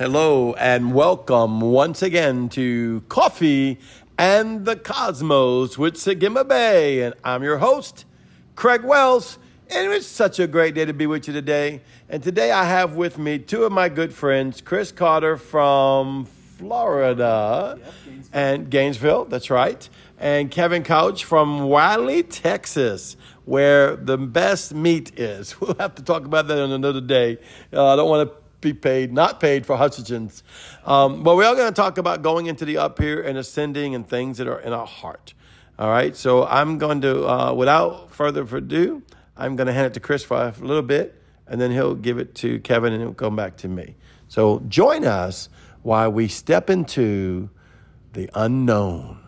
Hello and welcome once again to Coffee and the Cosmos with Sagima Bay. And I'm your host, Craig Wells. And it's such a great day to be with you today. And today I have with me two of my good friends, Chris Carter from Florida Yep, Gainesville. and Gainesville, that's right, and Kevin Couch from Wylie, Texas, where the best meat is. We'll have to talk about that on another day. Uh, I don't want to be paid, not paid for Hutchinson. Um, but we are going to talk about going into the up here and ascending and things that are in our heart. All right, so I'm going to, uh, without further ado, I'm going to hand it to Chris for a little bit, and then he'll give it to Kevin, and it'll come back to me. So join us while we step into the unknown.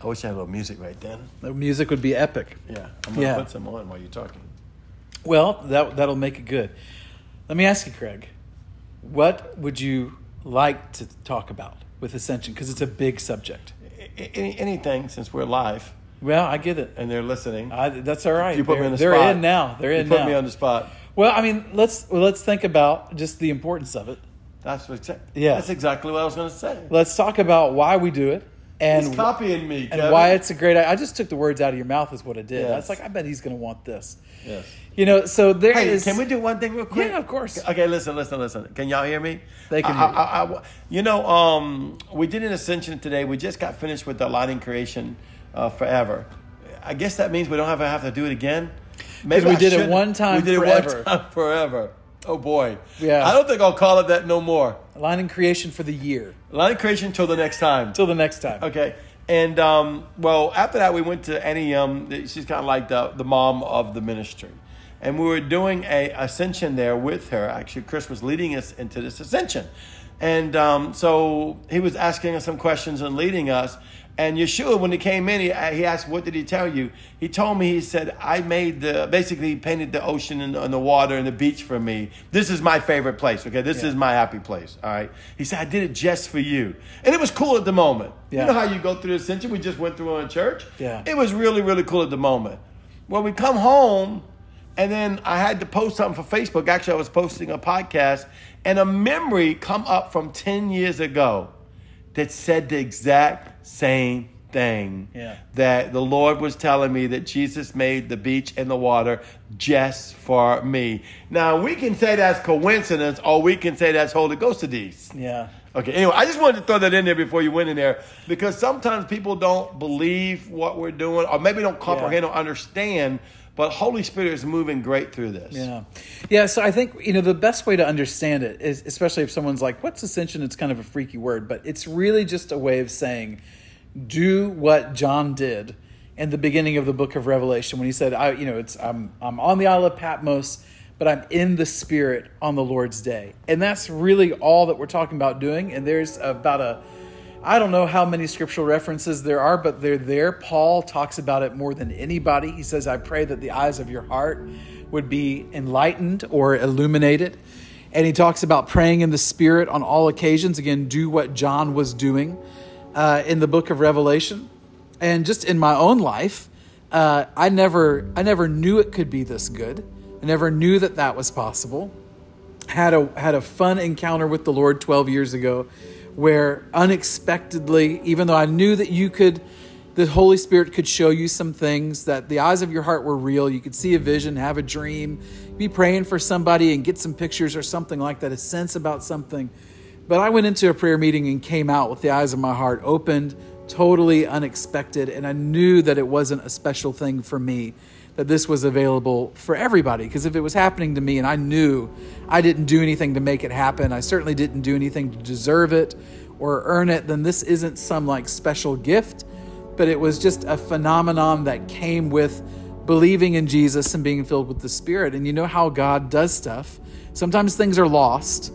I wish I had a little music right then. The music would be epic. Yeah, I'm gonna Yeah. put some on while you're talking. Well, that that'll make it good. Let me ask you, Craig, what would you like to talk about with ascension? Because it's a big subject. Any, anything since we're live Well, I get it. and they're listening. I, that's all right. you put they're, me on the they're spot. in now. They're in you put now. me on the spot. well, I mean, let's well, let's think about just the importance of it. That's what. Yeah. That's exactly what I was going to say. Let's talk about why we do it and He's copying me, and Kevin. why it's a great. I just took the words out of your mouth is what it did. I was like, I bet he's going to want this. Yes. You know, so there Hey, is- can we do one thing real quick? Yeah, of course. Okay, listen, listen, listen. Can y'all hear me? They can I-. I- I- you know, um, we did an ascension today. We just got finished with the lighting creation uh, forever. I guess that means we don't have to have to do it again. Maybe we did it one time We did it forever. one time forever. Oh boy. Yeah. I don't think I'll call it that no more. line in creation for the year Lighting creation till the next time. until the next time. Okay. And um, well, after that, we went to Annie. Um, she's kind of like the the mom of the ministry, and we were doing a ascension there with her. Actually, Chris was leading us into this ascension, and um, so he was asking us some questions and leading us. And Yeshua, when he came in, he, he asked, "What did he tell you?" He told me, he said, "I made the basically he painted the ocean and, and the water and the beach for me. This is my favorite place. Okay, this Yeah. is my happy place. All right." He said, "I did it just for you," and it was cool at the moment. Yeah. You know how you go through the ascension? We just went through in church. Yeah. It was really, really cool at the moment. When we come home, and then I had to post something for Facebook. Actually, I was posting a podcast, and a memory come up from 10 years ago that said the exact same thing. Yeah. That the Lord was telling me that Jesus made the beach and the water just for me. Now, we can say that's coincidence, or we can say that's Holy Ghost deeds. Yeah. Okay, anyway, I just wanted to throw that in there before you went in there because sometimes people don't believe what we're doing or maybe don't comprehend or understand, but Holy Spirit is moving great through this. Yeah. Yeah. So I think, you know, the best way to understand it is, especially if someone's like, what's ascension? It's kind of a freaky word, but it's really just a way of saying, do what John did in the beginning of the book of Revelation when he said, I, you know, it's, I'm, I'm on the Isle of Patmos, but I'm in the Spirit on the Lord's day. And that's really all that we're talking about doing. And there's about a, I don't know how many scriptural references there are, but they're there. Paul talks about it more than anybody. He says, I pray that the eyes of your heart would be enlightened or illuminated. And he talks about praying in the Spirit on all occasions. Again, do what John was doing uh, in the book of Revelation. And just in my own life, uh, I never, I never knew it could be this good. I never knew that that was possible had a had a fun encounter with the Lord 12 years ago where unexpectedly even though I knew that you could the Holy Spirit could show you some things that the eyes of your heart were real you could see a vision have a dream be praying for somebody and get some pictures or something like that a sense about something. But I went into a prayer meeting and came out with the eyes of my heart opened totally unexpected and I knew that it wasn't a special thing for me that this was available for everybody. Because if it was happening to me and I knew I didn't do anything to make it happen, I certainly didn't do anything to deserve it or earn it, then this isn't some like special gift, but it was just a phenomenon that came with believing in Jesus and being filled with the Spirit. And you know how God does stuff. Sometimes things are lost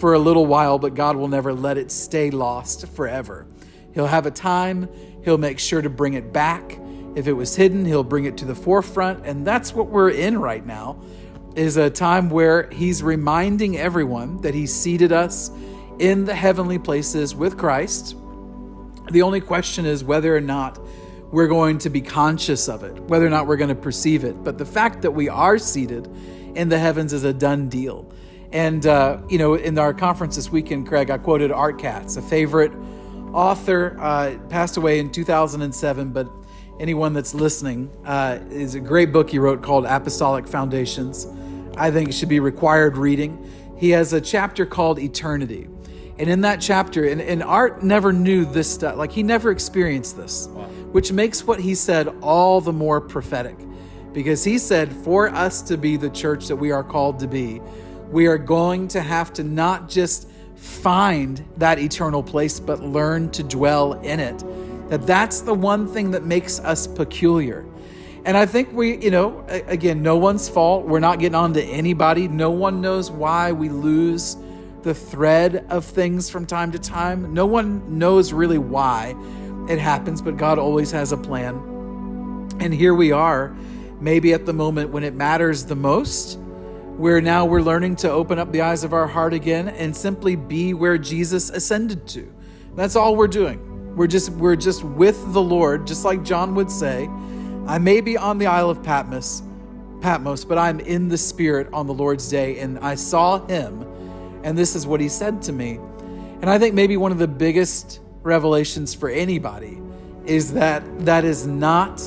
for a little while, but God will never let it stay lost forever. He'll have a time, He'll make sure to bring it back. If it was hidden, He'll bring it to the forefront. And that's what we're in right now is a time where He's reminding everyone that He seated us in the heavenly places with Christ. The only question is whether or not we're going to be conscious of it, whether or not we're going to perceive it. But the fact that we are seated in the heavens is a done deal. And, uh, you know, in our conference this weekend, Craig, I quoted Art Katz, a favorite author, uh, passed away in 2007, but anyone that's listening uh, is a great book he wrote called Apostolic Foundations. I think it should be required reading. He has a chapter called Eternity. And in that chapter, and, and Art never knew this stuff, like he never experienced this, wow. which makes what he said all the more prophetic. Because he said, for us to be the church that we are called to be, we are going to have to not just find that eternal place, but learn to dwell in it. That that's the one thing that makes us peculiar. And I think we, you know, again, no one's fault. We're not getting on to anybody. No one knows why we lose the thread of things from time to time. No one knows really why it happens, but God always has a plan. And here we are, maybe at the moment when it matters the most where now we're learning to open up the eyes of our heart again and simply be where Jesus ascended to. That's all we're doing. We're just we're just with the Lord, just like John would say, I may be on the Isle of Patmos, Patmos, but I'm in the spirit on the Lord's day and I saw him and this is what he said to me. And I think maybe one of the biggest revelations for anybody is that that is not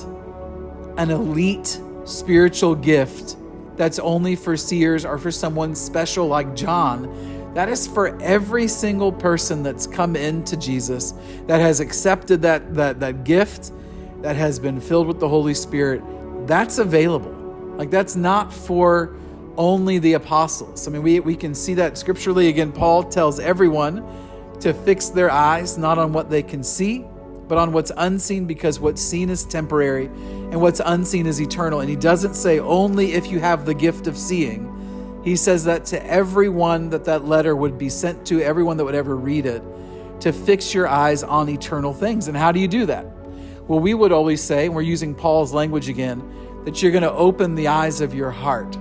an elite spiritual gift that's only for seers or for someone special like John. That is for every single person that's come into Jesus, that has accepted that, that, that gift, that has been filled with the Holy Spirit. That's available. Like, that's not for only the apostles. I mean, we, we can see that scripturally. Again, Paul tells everyone to fix their eyes not on what they can see, but on what's unseen, because what's seen is temporary and what's unseen is eternal. And he doesn't say only if you have the gift of seeing. He says that to everyone that that letter would be sent to, everyone that would ever read it, to fix your eyes on eternal things. And how do you do that? Well, we would always say, and we're using Paul's language again, that you're going to open the eyes of your heart.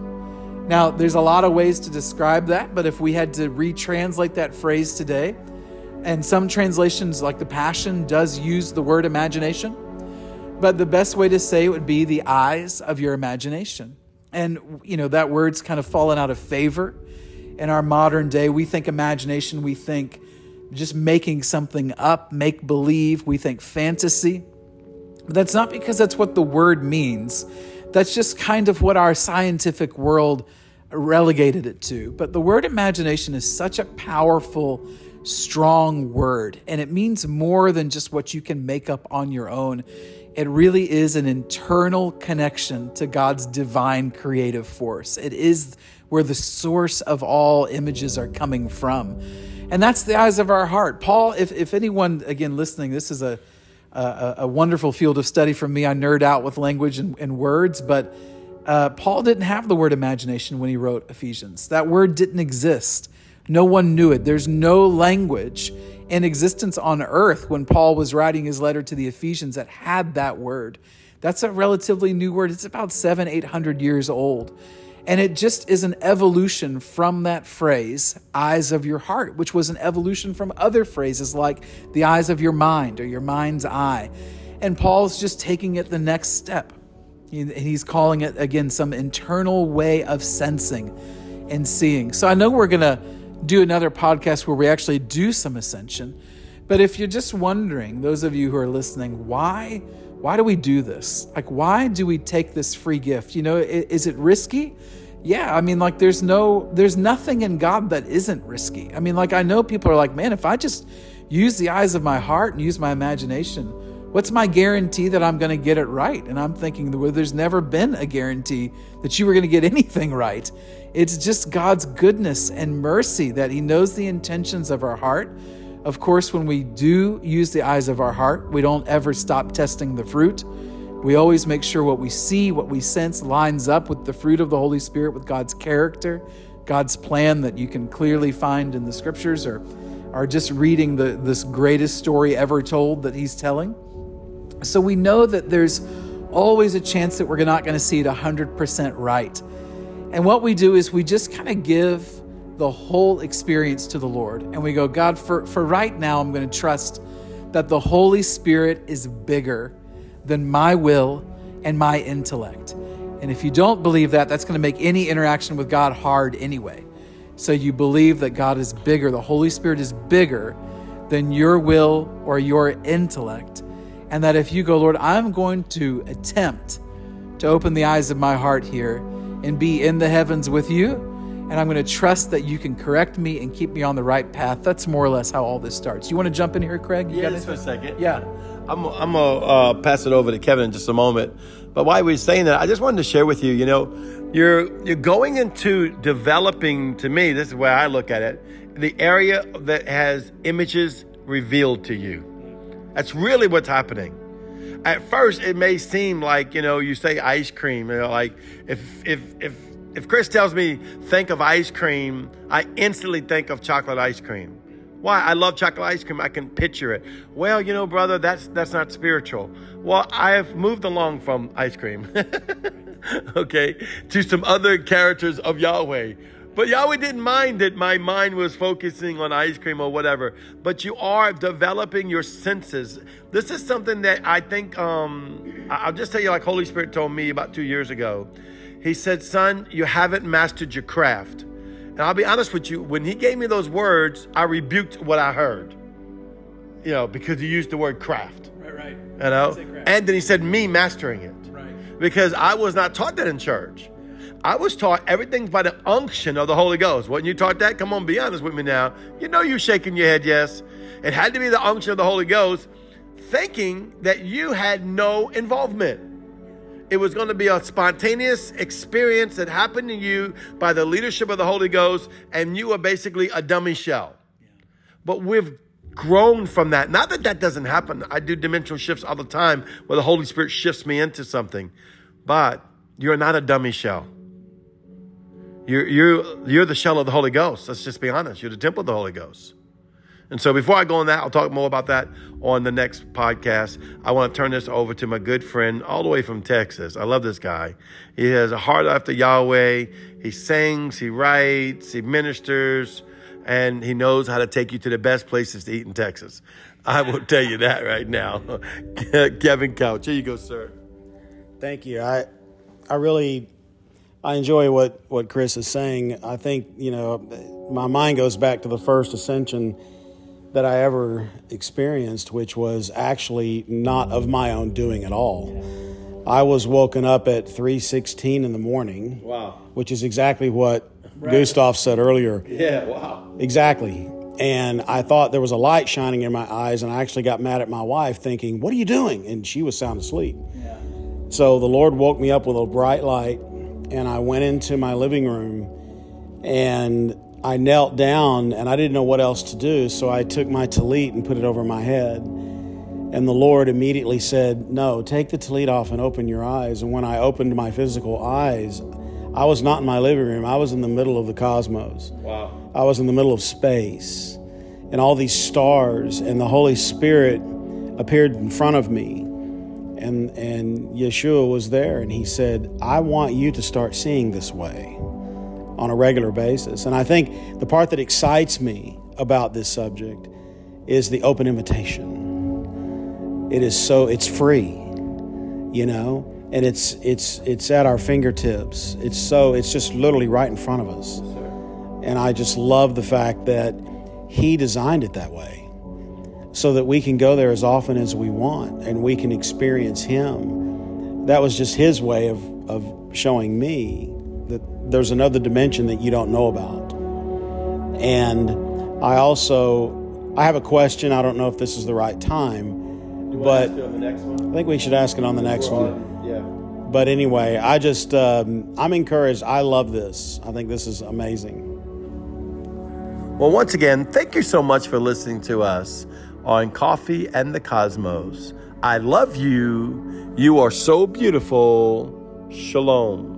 Now, there's a lot of ways to describe that, but if we had to retranslate that phrase today, and some translations, like the Passion, does use the word imagination. But the best way to say it would be the eyes of your imagination. And, you know, that word's kind of fallen out of favor in our modern day. We think imagination, we think just making something up, make believe, we think fantasy. But that's not because that's what the word means. That's just kind of what our scientific world relegated it to. But the word imagination is such a powerful strong word, and it means more than just what you can make up on your own. It really is an internal connection to God's divine creative force. It is where the source of all images are coming from. And that's the eyes of our heart. Paul, if, if anyone, again, listening, this is a, a, a wonderful field of study for me. I nerd out with language and, and words, but uh, Paul didn't have the word imagination when he wrote Ephesians. That word didn't exist. No one knew it. There's no language in existence on earth when Paul was writing his letter to the Ephesians that had that word. That's a relatively new word. It's about seven, eight hundred years old. And it just is an evolution from that phrase, eyes of your heart, which was an evolution from other phrases like the eyes of your mind or your mind's eye. And Paul's just taking it the next step. And he's calling it, again, some internal way of sensing and seeing. So I know we're going to do another podcast where we actually do some ascension. But if you're just wondering, those of you who are listening, why why do we do this? Like why do we take this free gift? You know, is it risky? Yeah, I mean like there's no there's nothing in God that isn't risky. I mean like I know people are like, "Man, if I just use the eyes of my heart and use my imagination, what's my guarantee that I'm going to get it right?" And I'm thinking, well, there's never been a guarantee that you were going to get anything right. It's just God's goodness and mercy that He knows the intentions of our heart. Of course, when we do use the eyes of our heart, we don't ever stop testing the fruit. We always make sure what we see, what we sense lines up with the fruit of the Holy Spirit, with God's character, God's plan that you can clearly find in the scriptures or are just reading the, this greatest story ever told that he's telling. So we know that there's always a chance that we're not going to see it 100% right. And what we do is we just kind of give the whole experience to the Lord. And we go, God, for, for right now, I'm going to trust that the Holy Spirit is bigger than my will and my intellect. And if you don't believe that, that's going to make any interaction with God hard anyway. So you believe that God is bigger, the Holy Spirit is bigger than your will or your intellect. And that if you go, Lord, I'm going to attempt to open the eyes of my heart here and be in the heavens with you, and I'm going to trust that you can correct me and keep me on the right path. That's more or less how all this starts. You want to jump in here, Craig? You yeah, just for a second. Yeah. I'm, I'm going to uh, pass it over to Kevin in just a moment. But while we are saying that, I just wanted to share with you, you know, you're, you're going into developing, to me, this is where I look at it, the area that has images revealed to you. That's really what's happening. At first, it may seem like, you know, you say ice cream, you know, like if, if, if, if Chris tells me, think of ice cream, I instantly think of chocolate ice cream. Why? I love chocolate ice cream. I can picture it. Well, you know, brother, that's that's not spiritual. Well, I have moved along from ice cream, okay, to some other characters of Yahweh. But Yahweh didn't mind that my mind was focusing on ice cream or whatever. But you are developing your senses. This is something that I think, um, I'll just tell you, like Holy Spirit told me about two years ago. He said, Son, you haven't mastered your craft. And I'll be honest with you, when he gave me those words, I rebuked what I heard. You know, because he used the word craft. Right, right. You know? And then he said, me mastering it. Right. Because I was not taught that in church. I was taught everything's by the unction of the Holy Ghost. Wasn't you taught that? Come on, be honest with me now. You know you're shaking your head, yes. It had to be the unction of the Holy Ghost, thinking that you had no involvement. It was going to be a spontaneous experience that happened to you by the leadership of the Holy Ghost, and you were basically a dummy shell. But we've grown from that. Not that that doesn't happen. I do dimensional shifts all the time where the Holy Spirit shifts me into something. But you're not a dummy shell. You're, you're, you're the shell of the Holy Ghost. Let's just be honest. You're the temple of the Holy Ghost. And so before I go on that, I'll talk more about that on the next podcast. I want to turn this over to my good friend all the way from Texas. I love this guy. He has a heart after Yahweh. He sings, he writes, he ministers, and he knows how to take you to the best places to eat in Texas. I will tell you that right now. Kevin Couch. Here you go, sir. Thank you. I I really I enjoy what, what Chris is saying. I think, you know, my mind goes back to the first ascension that I ever experienced, which was actually not of my own doing at all. I was woken up at 3:16 in the morning. Wow. Which is exactly what right. Gustav said earlier. Yeah, wow. Exactly. And I thought there was a light shining in my eyes, and I actually got mad at my wife, thinking, What are you doing? And she was sound asleep. Yeah. So the Lord woke me up with a bright light, and I went into my living room and I knelt down and I didn't know what else to do, so I took my tallit and put it over my head. And the Lord immediately said, No, take the tallit off and open your eyes. And when I opened my physical eyes, I was not in my living room, I was in the middle of the cosmos. Wow. I was in the middle of space. And all these stars, and the Holy Spirit appeared in front of me. And, and Yeshua was there, and he said, I want you to start seeing this way on a regular basis. And I think the part that excites me about this subject is the open invitation. It is so it's free, you know, and it's it's it's at our fingertips. It's so it's just literally right in front of us. And I just love the fact that he designed it that way so that we can go there as often as we want and we can experience him. That was just his way of, of showing me that there's another dimension that you don't know about. And I also I have a question. I don't know if this is the right time, but I think we should ask it on the next one. yeah. But anyway, I just um, I'm encouraged. I love this. I think this is amazing. Well, once again, thank you so much for listening to us on Coffee and the Cosmos. I love you. You are so beautiful. Shalom.